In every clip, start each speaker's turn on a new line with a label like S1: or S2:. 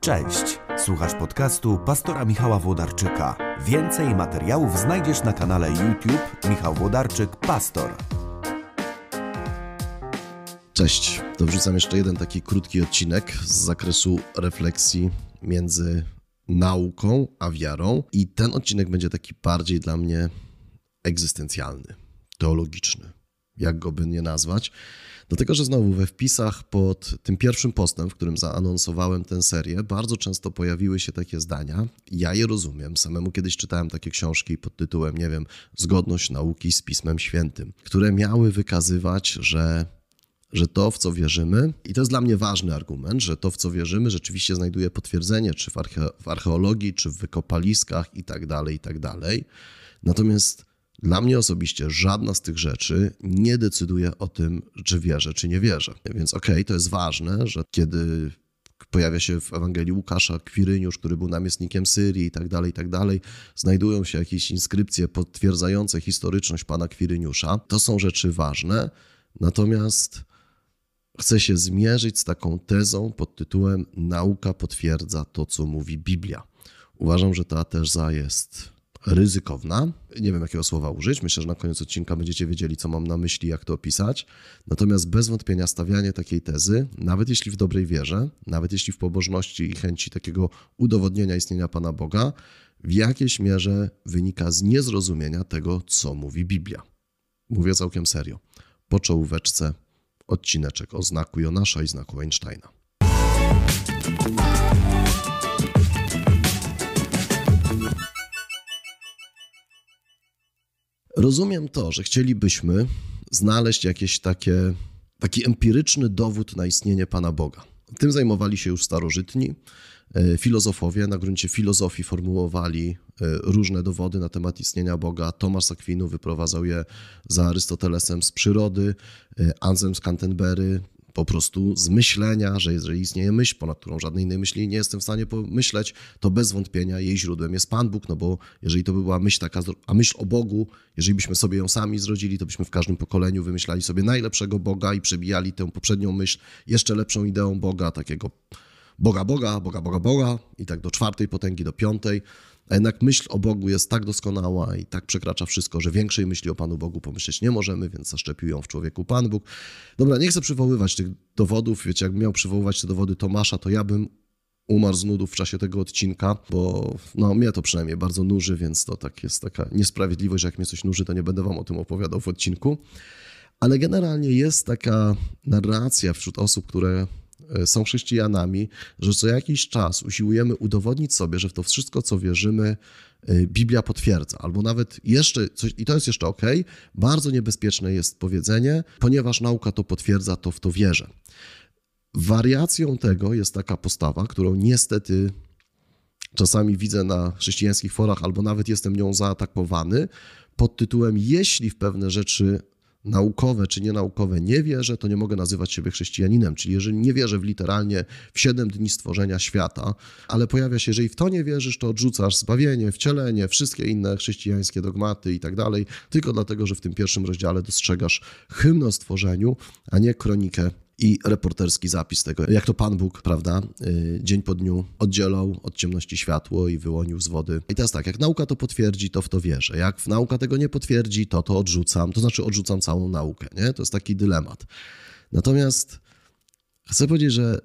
S1: Cześć, słuchasz podcastu pastora Michała Włodarczyka. Więcej materiałów znajdziesz na kanale YouTube Michał Włodarczyk Pastor.
S2: Cześć, to wrzucam jeszcze jeden taki krótki odcinek z zakresu refleksji między nauką a wiarą. I ten odcinek będzie taki bardziej dla mnie egzystencjalny, teologiczny, jak go by nie nazwać. Dlatego, że znowu we wpisach pod tym pierwszym postem, w którym zaanonsowałem tę serię, bardzo często pojawiły się takie zdania. Ja je rozumiem. Samemu kiedyś czytałem takie książki pod tytułem, nie wiem, Zgodność nauki z Pismem Świętym, które miały wykazywać, że że to, w co wierzymy, i to jest dla mnie ważny argument, że to, w co wierzymy, rzeczywiście znajduje potwierdzenie, czy w, arche w archeologii, czy w wykopaliskach i tak dalej, i tak dalej. Natomiast dla mnie osobiście żadna z tych rzeczy nie decyduje o tym, czy wierzę, czy nie wierzę. Więc okej, okay, to jest ważne, że kiedy pojawia się w Ewangelii Łukasza Kwiryniusz, który był namiestnikiem Syrii i tak dalej, i tak dalej, znajdują się jakieś inskrypcje potwierdzające historyczność pana Kwiryniusza. To są rzeczy ważne, natomiast chcę się zmierzyć z taką tezą pod tytułem Nauka potwierdza to, co mówi Biblia. Uważam, że ta teza jest ryzykowna. Nie wiem, jakiego słowa użyć. Myślę, że na koniec odcinka będziecie wiedzieli, co mam na myśli, jak to opisać. Natomiast bez wątpienia stawianie takiej tezy, nawet jeśli w dobrej wierze, nawet jeśli w pobożności i chęci takiego udowodnienia istnienia Pana Boga, w jakiejś mierze wynika z niezrozumienia tego, co mówi Biblia. Mówię całkiem serio. Po czołóweczce odcineczek o znaku Jonasza i znaku Einsteina. Rozumiem to, że chcielibyśmy znaleźć jakieś takie, taki empiryczny dowód na istnienie Pana Boga. Tym zajmowali się już starożytni. E, filozofowie na gruncie filozofii formułowali e, różne dowody na temat istnienia Boga. Tomasz Akwinu wyprowadzał je za Arystotelesem z przyrody, e, Anselm z Canterbury po prostu z myślenia, że jeżeli istnieje myśl, ponad którą żadnej innej myśli nie jestem w stanie pomyśleć, to bez wątpienia jej źródłem jest Pan Bóg, no bo jeżeli to by była myśl taka, a myśl o Bogu, jeżeli byśmy sobie ją sami zrodzili, to byśmy w każdym pokoleniu wymyślali sobie najlepszego Boga i przebijali tę poprzednią myśl jeszcze lepszą ideą Boga, takiego Boga, Boga, Boga, Boga, Boga i tak do czwartej potęgi, do piątej. A jednak myśl o Bogu jest tak doskonała i tak przekracza wszystko, że większej myśli o Panu Bogu pomyśleć nie możemy, więc zaszczepił ją w człowieku Pan Bóg. Dobra, nie chcę przywoływać tych dowodów. Wiecie, jakbym miał przywoływać te dowody Tomasza, to ja bym umarł z nudów w czasie tego odcinka, bo no, mnie to przynajmniej bardzo nuży, więc to tak jest taka niesprawiedliwość, że jak mnie coś nuży, to nie będę wam o tym opowiadał w odcinku. Ale generalnie jest taka narracja wśród osób, które są chrześcijanami, że co jakiś czas usiłujemy udowodnić sobie, że w to wszystko, co wierzymy, e, Biblia potwierdza, albo nawet jeszcze, coś, i to jest jeszcze ok, bardzo niebezpieczne jest powiedzenie, ponieważ nauka to potwierdza, to w to wierzę. Wariacją tego jest taka postawa, którą niestety czasami widzę na chrześcijańskich forach, albo nawet jestem nią zaatakowany, pod tytułem: Jeśli w pewne rzeczy naukowe czy nienaukowe nie wierzę, to nie mogę nazywać siebie chrześcijaninem. Czyli jeżeli nie wierzę w literalnie w siedem dni stworzenia świata, ale pojawia się, jeżeli w to nie wierzysz, to odrzucasz zbawienie, wcielenie, wszystkie inne chrześcijańskie dogmaty i tak dalej, tylko dlatego, że w tym pierwszym rozdziale dostrzegasz hymn o stworzeniu, a nie kronikę i reporterski zapis tego, jak to Pan Bóg, prawda, y, dzień po dniu oddzielał od ciemności światło i wyłonił z wody. I teraz tak, jak nauka to potwierdzi, to w to wierzę. Jak nauka tego nie potwierdzi, to to odrzucam, to znaczy odrzucam całą naukę, nie? To jest taki dylemat. Natomiast chcę powiedzieć, że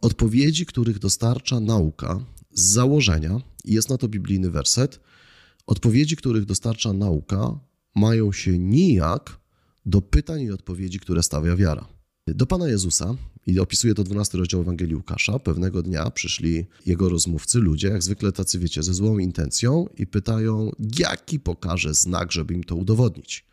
S2: odpowiedzi, których dostarcza nauka z założenia, i jest na to biblijny werset, odpowiedzi, których dostarcza nauka, mają się nijak do pytań i odpowiedzi, które stawia wiara. Do Pana Jezusa, i opisuje to 12 rozdział Ewangelii Łukasza, pewnego dnia przyszli jego rozmówcy, ludzie, jak zwykle tacy, wiecie, ze złą intencją i pytają, jaki pokaże znak, żeby im to udowodnić.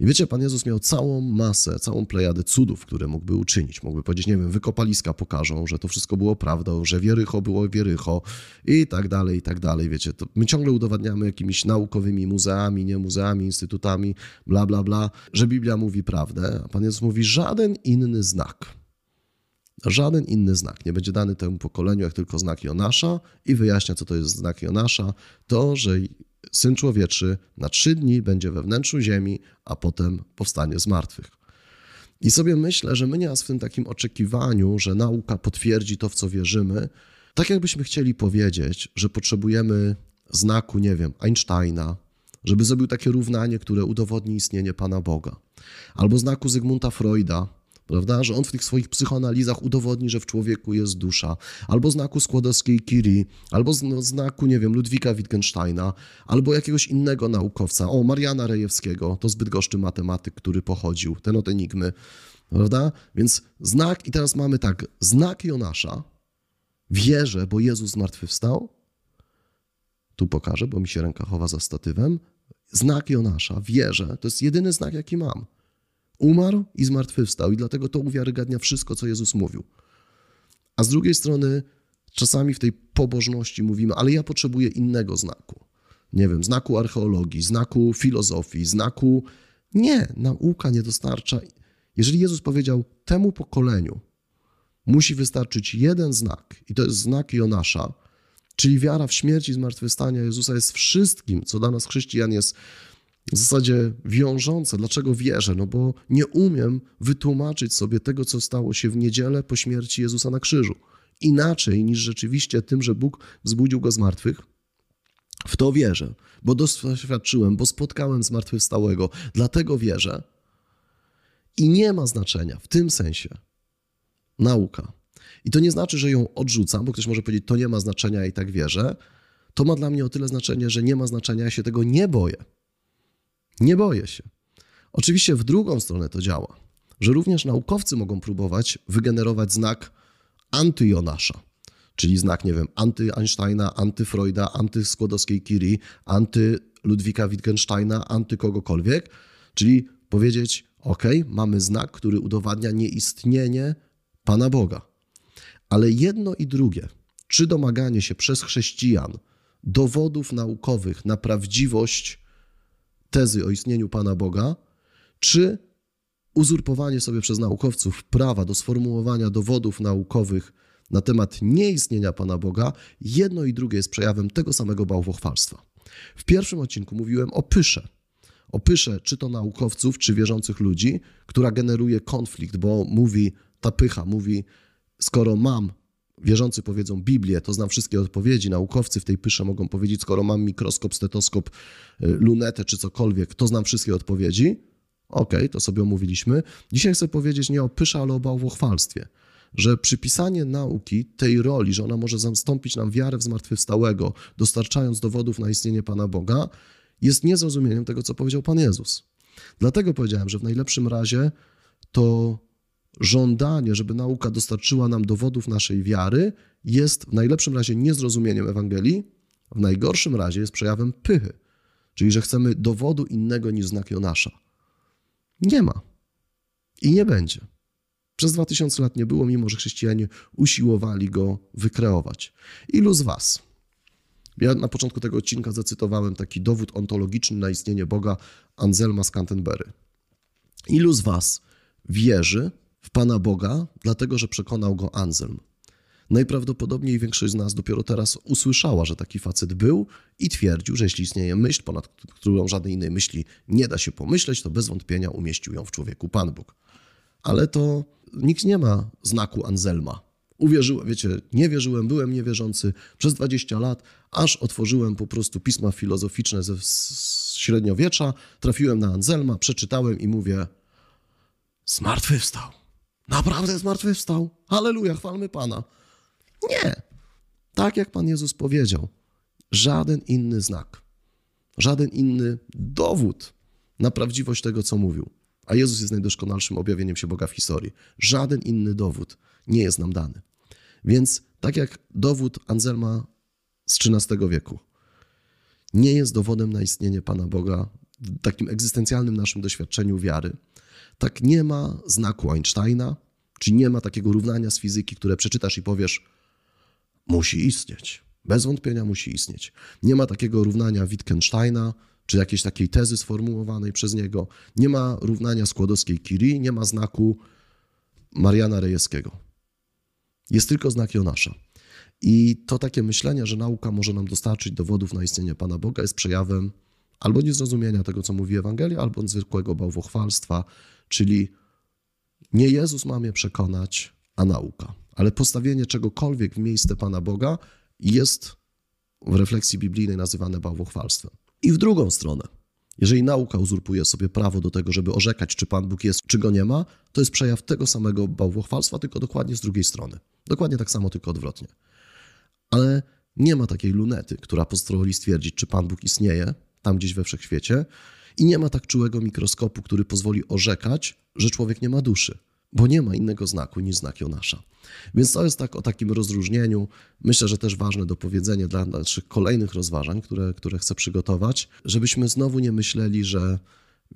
S2: I wiecie, Pan Jezus miał całą masę, całą plejadę cudów, które mógłby uczynić. Mógłby powiedzieć, nie wiem, wykopaliska pokażą, że to wszystko było prawdą, że wierycho było wierycho i tak dalej, i tak dalej. Wiecie, to my ciągle udowadniamy jakimiś naukowymi muzeami, nie muzeami, instytutami, bla, bla, bla, że Biblia mówi prawdę, a Pan Jezus mówi żaden inny znak. Żaden inny znak nie będzie dany temu pokoleniu, jak tylko znak Jonasza i wyjaśnia, co to jest znak Jonasza. To, że Syn Człowieczy na trzy dni będzie we wnętrzu ziemi, a potem powstanie z martwych. I sobie myślę, że my nieraz w tym takim oczekiwaniu, że nauka potwierdzi to, w co wierzymy, Tak jakbyśmy chcieli powiedzieć, że potrzebujemy znaku, nie wiem, Einsteina, żeby zrobił takie równanie, które udowodni istnienie Pana Boga. Albo znaku Zygmunta Freuda, prawda, że on w tych swoich psychoanalizach udowodni, że w człowieku jest dusza. Albo znaku Skłodowskiej Curie, albo znaku, nie wiem, Ludwika Wittgensteina, albo jakiegoś innego naukowca. O, Mariana Rejewskiego, to zbyt goszczy matematyk, który pochodził, ten od Enigmy, prawda? Więc znak, i teraz mamy tak, znak Jonasza, wierzę, bo Jezus zmartwychwstał, tu pokażę, bo mi się ręka chowa za statywem, znak Jonasza, wierzę, to jest jedyny znak, jaki mam. Umarł i zmartwychwstał i dlatego to uwiarygadnia wszystko, co Jezus mówił. A z drugiej strony czasami w tej pobożności mówimy, ale ja potrzebuję innego znaku. Nie wiem, znaku archeologii, znaku filozofii, znaku... Nie, nauka nie dostarcza. Jeżeli Jezus powiedział temu pokoleniu, musi wystarczyć jeden znak, i to jest znak Jonasza, czyli wiara w śmierć i zmartwychwstania Jezusa jest wszystkim, co dla nas chrześcijan jest w zasadzie wiążące. Dlaczego wierzę? No bo nie umiem wytłumaczyć sobie tego, co stało się w niedzielę po śmierci Jezusa na krzyżu. Inaczej niż rzeczywiście tym, że Bóg wzbudził go z martwych. W to wierzę, bo doświadczyłem, bo spotkałem zmartwychwstałego, dlatego wierzę. I nie ma znaczenia w tym sensie nauka. I to nie znaczy, że ją odrzucam, bo ktoś może powiedzieć, to nie ma znaczenia i tak wierzę. To ma dla mnie o tyle znaczenie, że nie ma znaczenia, ja się tego nie boję. Nie boję się. Oczywiście w drugą stronę to działa, że również naukowcy mogą próbować wygenerować znak antyjonasza, czyli znak, nie wiem, anty-Einsteina, anty-Freuda, anty-Skłodowskiej Curie, anty-Ludwika Wittgensteina, anty kogokolwiek, czyli powiedzieć, ok, mamy znak, który udowadnia nieistnienie Pana Boga. Ale jedno i drugie, czy domaganie się przez chrześcijan dowodów naukowych na prawdziwość tezy o istnieniu Pana Boga, czy uzurpowanie sobie przez naukowców prawa do sformułowania dowodów naukowych na temat nieistnienia Pana Boga, jedno i drugie jest przejawem tego samego bałwochwalstwa. W pierwszym odcinku mówiłem o pysze. O pysze, czy to naukowców, czy wierzących ludzi, która generuje konflikt, bo mówi, ta pycha mówi, skoro mam wierzący powiedzą Biblię, to znam wszystkie odpowiedzi. Naukowcy w tej pysze mogą powiedzieć, skoro mam mikroskop, stetoskop, y, lunetę czy cokolwiek, to znam wszystkie odpowiedzi. Okej, okay, to sobie omówiliśmy. Dzisiaj chcę powiedzieć nie o pysze, ale o bałwochwalstwie. Że przypisanie nauki tej roli, że ona może zastąpić nam wiarę w zmartwychwstałego, dostarczając dowodów na istnienie Pana Boga, jest niezrozumieniem tego, co powiedział Pan Jezus. Dlatego powiedziałem, że w najlepszym razie to żądanie, żeby nauka dostarczyła nam dowodów naszej wiary, jest w najlepszym razie niezrozumieniem Ewangelii, w najgorszym razie jest przejawem pychy, czyli że chcemy dowodu innego niż znak Jonasza. Nie ma i nie będzie. Przez dwa tysiące lat nie było, mimo że chrześcijanie usiłowali go wykreować. Ilu z Was? Ja na początku tego odcinka zacytowałem taki dowód ontologiczny na istnienie Boga Anselma z Canterbury. Ilu z Was wierzy, w Pana Boga, dlatego że przekonał go Anselm. Najprawdopodobniej większość z nas dopiero teraz usłyszała, że taki facet był i twierdził, że jeśli istnieje myśl, ponad którą żadnej innej myśli nie da się pomyśleć, to bez wątpienia umieścił ją w człowieku Pan Bóg. Ale to nikt nie ma znaku Anselma. Uwierzyłem, wiecie, nie wierzyłem, byłem niewierzący przez 20 lat, aż otworzyłem po prostu pisma filozoficzne ze średniowiecza, trafiłem na Anselma, przeczytałem i mówię, zmartwychwstał. Naprawdę zmartwychwstał. Halleluja, chwalmy Pana. Nie. Tak jak Pan Jezus powiedział, żaden inny znak, żaden inny dowód na prawdziwość tego, co mówił. A Jezus jest najdoskonalszym objawieniem się Boga w historii. Żaden inny dowód nie jest nam dany. Więc tak jak dowód Anselma z XIII wieku nie jest dowodem na istnienie Pana Boga w takim egzystencjalnym naszym doświadczeniu wiary, tak nie ma znaku Einsteina, czyli nie ma takiego równania z fizyki, które przeczytasz i powiesz, musi istnieć. Bez wątpienia musi istnieć. Nie ma takiego równania Wittgensteina, czy jakiejś takiej tezy sformułowanej przez niego. Nie ma równania skłodowskiej Curie, nie ma znaku Mariana Rejewskiego. Jest tylko znak Jonasza. I to takie myślenie, że nauka może nam dostarczyć dowodów na istnienie Pana Boga, jest przejawem albo niezrozumienia tego, co mówi Ewangelia, albo zwykłego bałwochwalstwa, czyli nie Jezus ma mnie przekonać, a nauka. ale postawienie czegokolwiek w miejsce Pana Boga jest w refleksji biblijnej nazywane bałwochwalstwem. I w drugą stronę, jeżeli nauka uzurpuje sobie prawo do tego, żeby orzekać, czy Pan Bóg jest, czy go nie ma, to jest przejaw tego samego bałwochwalstwa, tylko dokładnie z drugiej strony. Dokładnie tak samo, tylko odwrotnie. Ale nie ma takiej lunety, która pozwoli stwierdzić, czy Pan Bóg istnieje tam gdzieś we wszechświecie, i nie ma tak czułego mikroskopu, który pozwoli orzekać, że człowiek nie ma duszy, bo nie ma innego znaku niż znak Jonasza. Więc to jest tak o takim rozróżnieniu. Myślę, że też ważne do powiedzenia dla naszych kolejnych rozważań, które, które chcę przygotować, żebyśmy znowu nie myśleli, że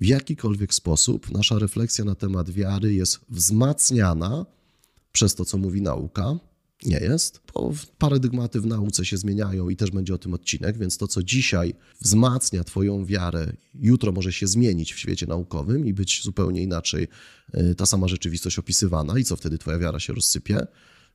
S2: w jakikolwiek sposób nasza refleksja na temat wiary jest wzmacniana przez to, co mówi nauka, nie jest, bo paradygmaty w nauce się zmieniają i też będzie o tym odcinek, więc to, co dzisiaj wzmacnia Twoją wiarę, jutro może się zmienić w świecie naukowym i być zupełnie inaczej e, ta sama rzeczywistość opisywana, i co wtedy Twoja wiara się rozsypie.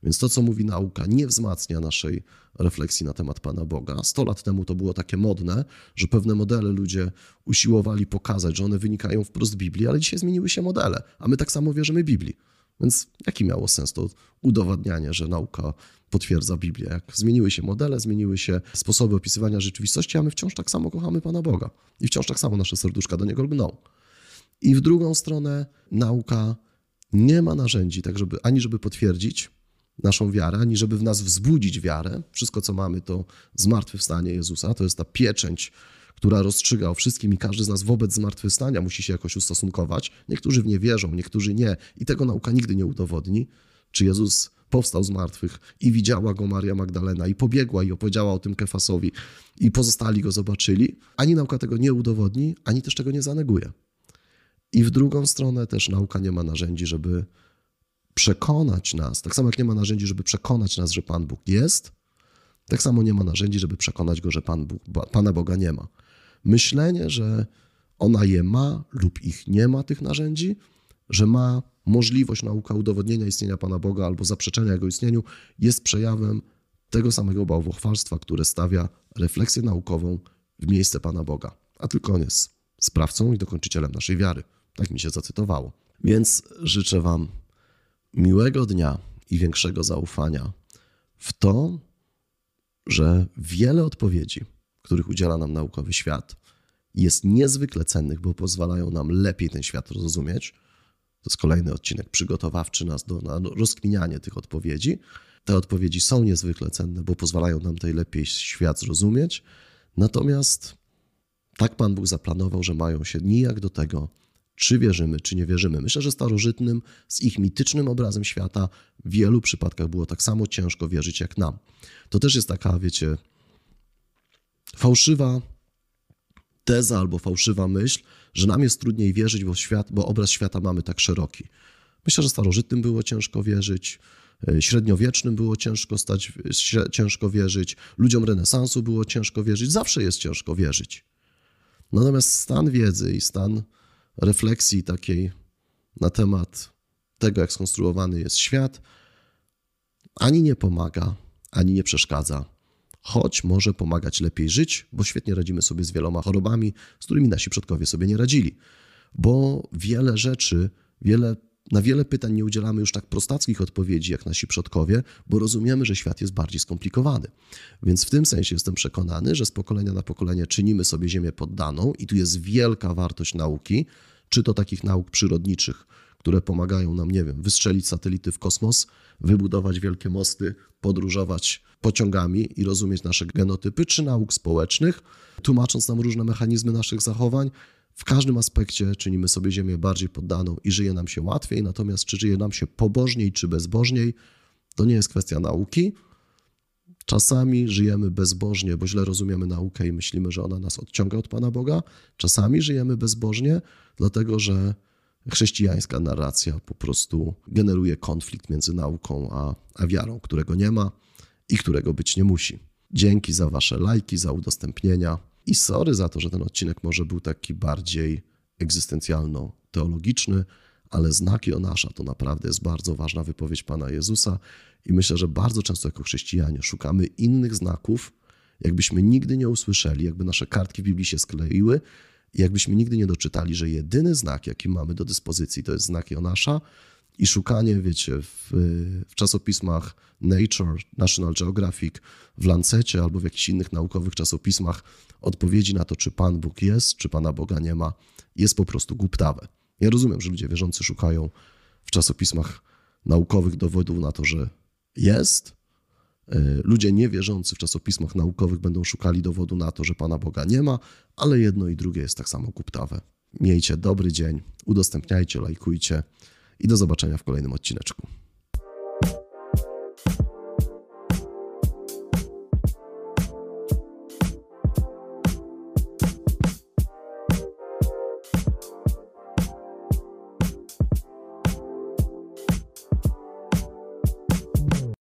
S2: Więc to, co mówi nauka, nie wzmacnia naszej refleksji na temat Pana Boga. Sto lat temu to było takie modne, że pewne modele ludzie usiłowali pokazać, że one wynikają wprost z Biblii, ale dzisiaj zmieniły się modele, a my tak samo wierzymy Biblii. Więc jaki miało sens to udowadnianie, że nauka potwierdza Biblię? Jak zmieniły się modele, zmieniły się sposoby opisywania rzeczywistości, a my wciąż tak samo kochamy Pana Boga i wciąż tak samo nasze serduszka do Niego lgną. I w drugą stronę nauka nie ma narzędzi, tak żeby ani żeby potwierdzić naszą wiarę, ani żeby w nas wzbudzić wiarę. Wszystko, co mamy, to zmartwychwstanie Jezusa, to jest ta pieczęć która rozstrzyga o wszystkim i każdy z nas wobec zmartwychwstania musi się jakoś ustosunkować. Niektórzy w nie wierzą, niektórzy nie i tego nauka nigdy nie udowodni. Czy Jezus powstał z martwych i widziała go Maria Magdalena i pobiegła i opowiedziała o tym Kefasowi i pozostali go zobaczyli. Ani nauka tego nie udowodni, ani też tego nie zaneguje. I w drugą stronę też nauka nie ma narzędzi, żeby przekonać nas, tak samo jak nie ma narzędzi, żeby przekonać nas, że Pan Bóg jest, tak samo nie ma narzędzi, żeby przekonać go, że Pan Bóg, Pana Boga nie ma. Myślenie, że ona je ma lub ich nie ma, tych narzędzi, że ma możliwość nauka udowodnienia istnienia Pana Boga albo zaprzeczenia Jego istnieniu, jest przejawem tego samego bałwochwalstwa, które stawia refleksję naukową w miejsce Pana Boga. A tylko on jest sprawcą i dokończycielem naszej wiary. Tak mi się zacytowało. Więc życzę Wam miłego dnia i większego zaufania w to, że wiele odpowiedzi, których udziela nam naukowy świat, jest niezwykle cennych, bo pozwalają nam lepiej ten świat zrozumieć. To jest kolejny odcinek przygotowawczy nas do na rozkminianie tych odpowiedzi. Te odpowiedzi są niezwykle cenne, bo pozwalają nam lepiej świat zrozumieć. Natomiast tak Pan Bóg zaplanował, że mają się nijak do tego, czy wierzymy, czy nie wierzymy. Myślę, że starożytnym, z ich mitycznym obrazem świata, w wielu przypadkach było tak samo ciężko wierzyć jak nam. To też jest taka, wiecie, fałszywa teza albo fałszywa myśl, że nam jest trudniej wierzyć, bo, świat, bo obraz świata mamy tak szeroki. Myślę, że starożytnym było ciężko wierzyć, e, średniowiecznym było ciężko stać, ciężko wierzyć, ludziom renesansu było ciężko wierzyć, zawsze jest ciężko wierzyć. Natomiast stan wiedzy i stan refleksji takiej na temat tego, jak skonstruowany jest świat, ani nie pomaga, ani nie przeszkadza, choć może pomagać lepiej żyć, bo świetnie radzimy sobie z wieloma chorobami, z którymi nasi przodkowie sobie nie radzili. Bo wiele rzeczy, wiele, na wiele pytań nie udzielamy już tak prostackich odpowiedzi jak nasi przodkowie, bo rozumiemy, że świat jest bardziej skomplikowany. Więc w tym sensie jestem przekonany, że z pokolenia na pokolenie czynimy sobie Ziemię poddaną i tu jest wielka wartość nauki, czy to takich nauk przyrodniczych, które pomagają nam, nie wiem, wystrzelić satelity w kosmos, wybudować wielkie mosty, podróżować pociągami i rozumieć nasze genotypy, czy nauk społecznych, tłumacząc nam różne mechanizmy naszych zachowań. W każdym aspekcie czynimy sobie Ziemię bardziej poddaną i żyje nam się łatwiej, natomiast czy żyje nam się pobożniej czy bezbożniej, to nie jest kwestia nauki. Czasami żyjemy bezbożnie, bo źle rozumiemy naukę i myślimy, że ona nas odciąga od Pana Boga. Czasami żyjemy bezbożnie, dlatego że chrześcijańska narracja po prostu generuje konflikt między nauką a, a wiarą, którego nie ma i którego być nie musi. Dzięki za Wasze lajki, za udostępnienia i sorry za to, że ten odcinek może był taki bardziej egzystencjalno-teologiczny, ale znak Jonasza to naprawdę jest bardzo ważna wypowiedź Pana Jezusa i myślę, że bardzo często jako chrześcijanie szukamy innych znaków, jakbyśmy nigdy nie usłyszeli, jakby nasze kartki w Biblii się skleiły, jakbyśmy nigdy nie doczytali, że jedyny znak, jaki mamy do dyspozycji, to jest znak Jonasza I szukanie, wiecie, w, w czasopismach Nature, National Geographic, w Lancecie albo w jakichś innych naukowych czasopismach odpowiedzi na to, czy Pan Bóg jest, czy Pana Boga nie ma, jest po prostu głuptawe. Ja rozumiem, że ludzie wierzący szukają w czasopismach naukowych dowodów na to, że jest. E, ludzie niewierzący w czasopismach naukowych będą szukali dowodu na to, że Pana Boga nie ma, ale jedno i drugie jest tak samo głuptawe. Miejcie dobry dzień, udostępniajcie, lajkujcie i do zobaczenia w kolejnym odcineczku.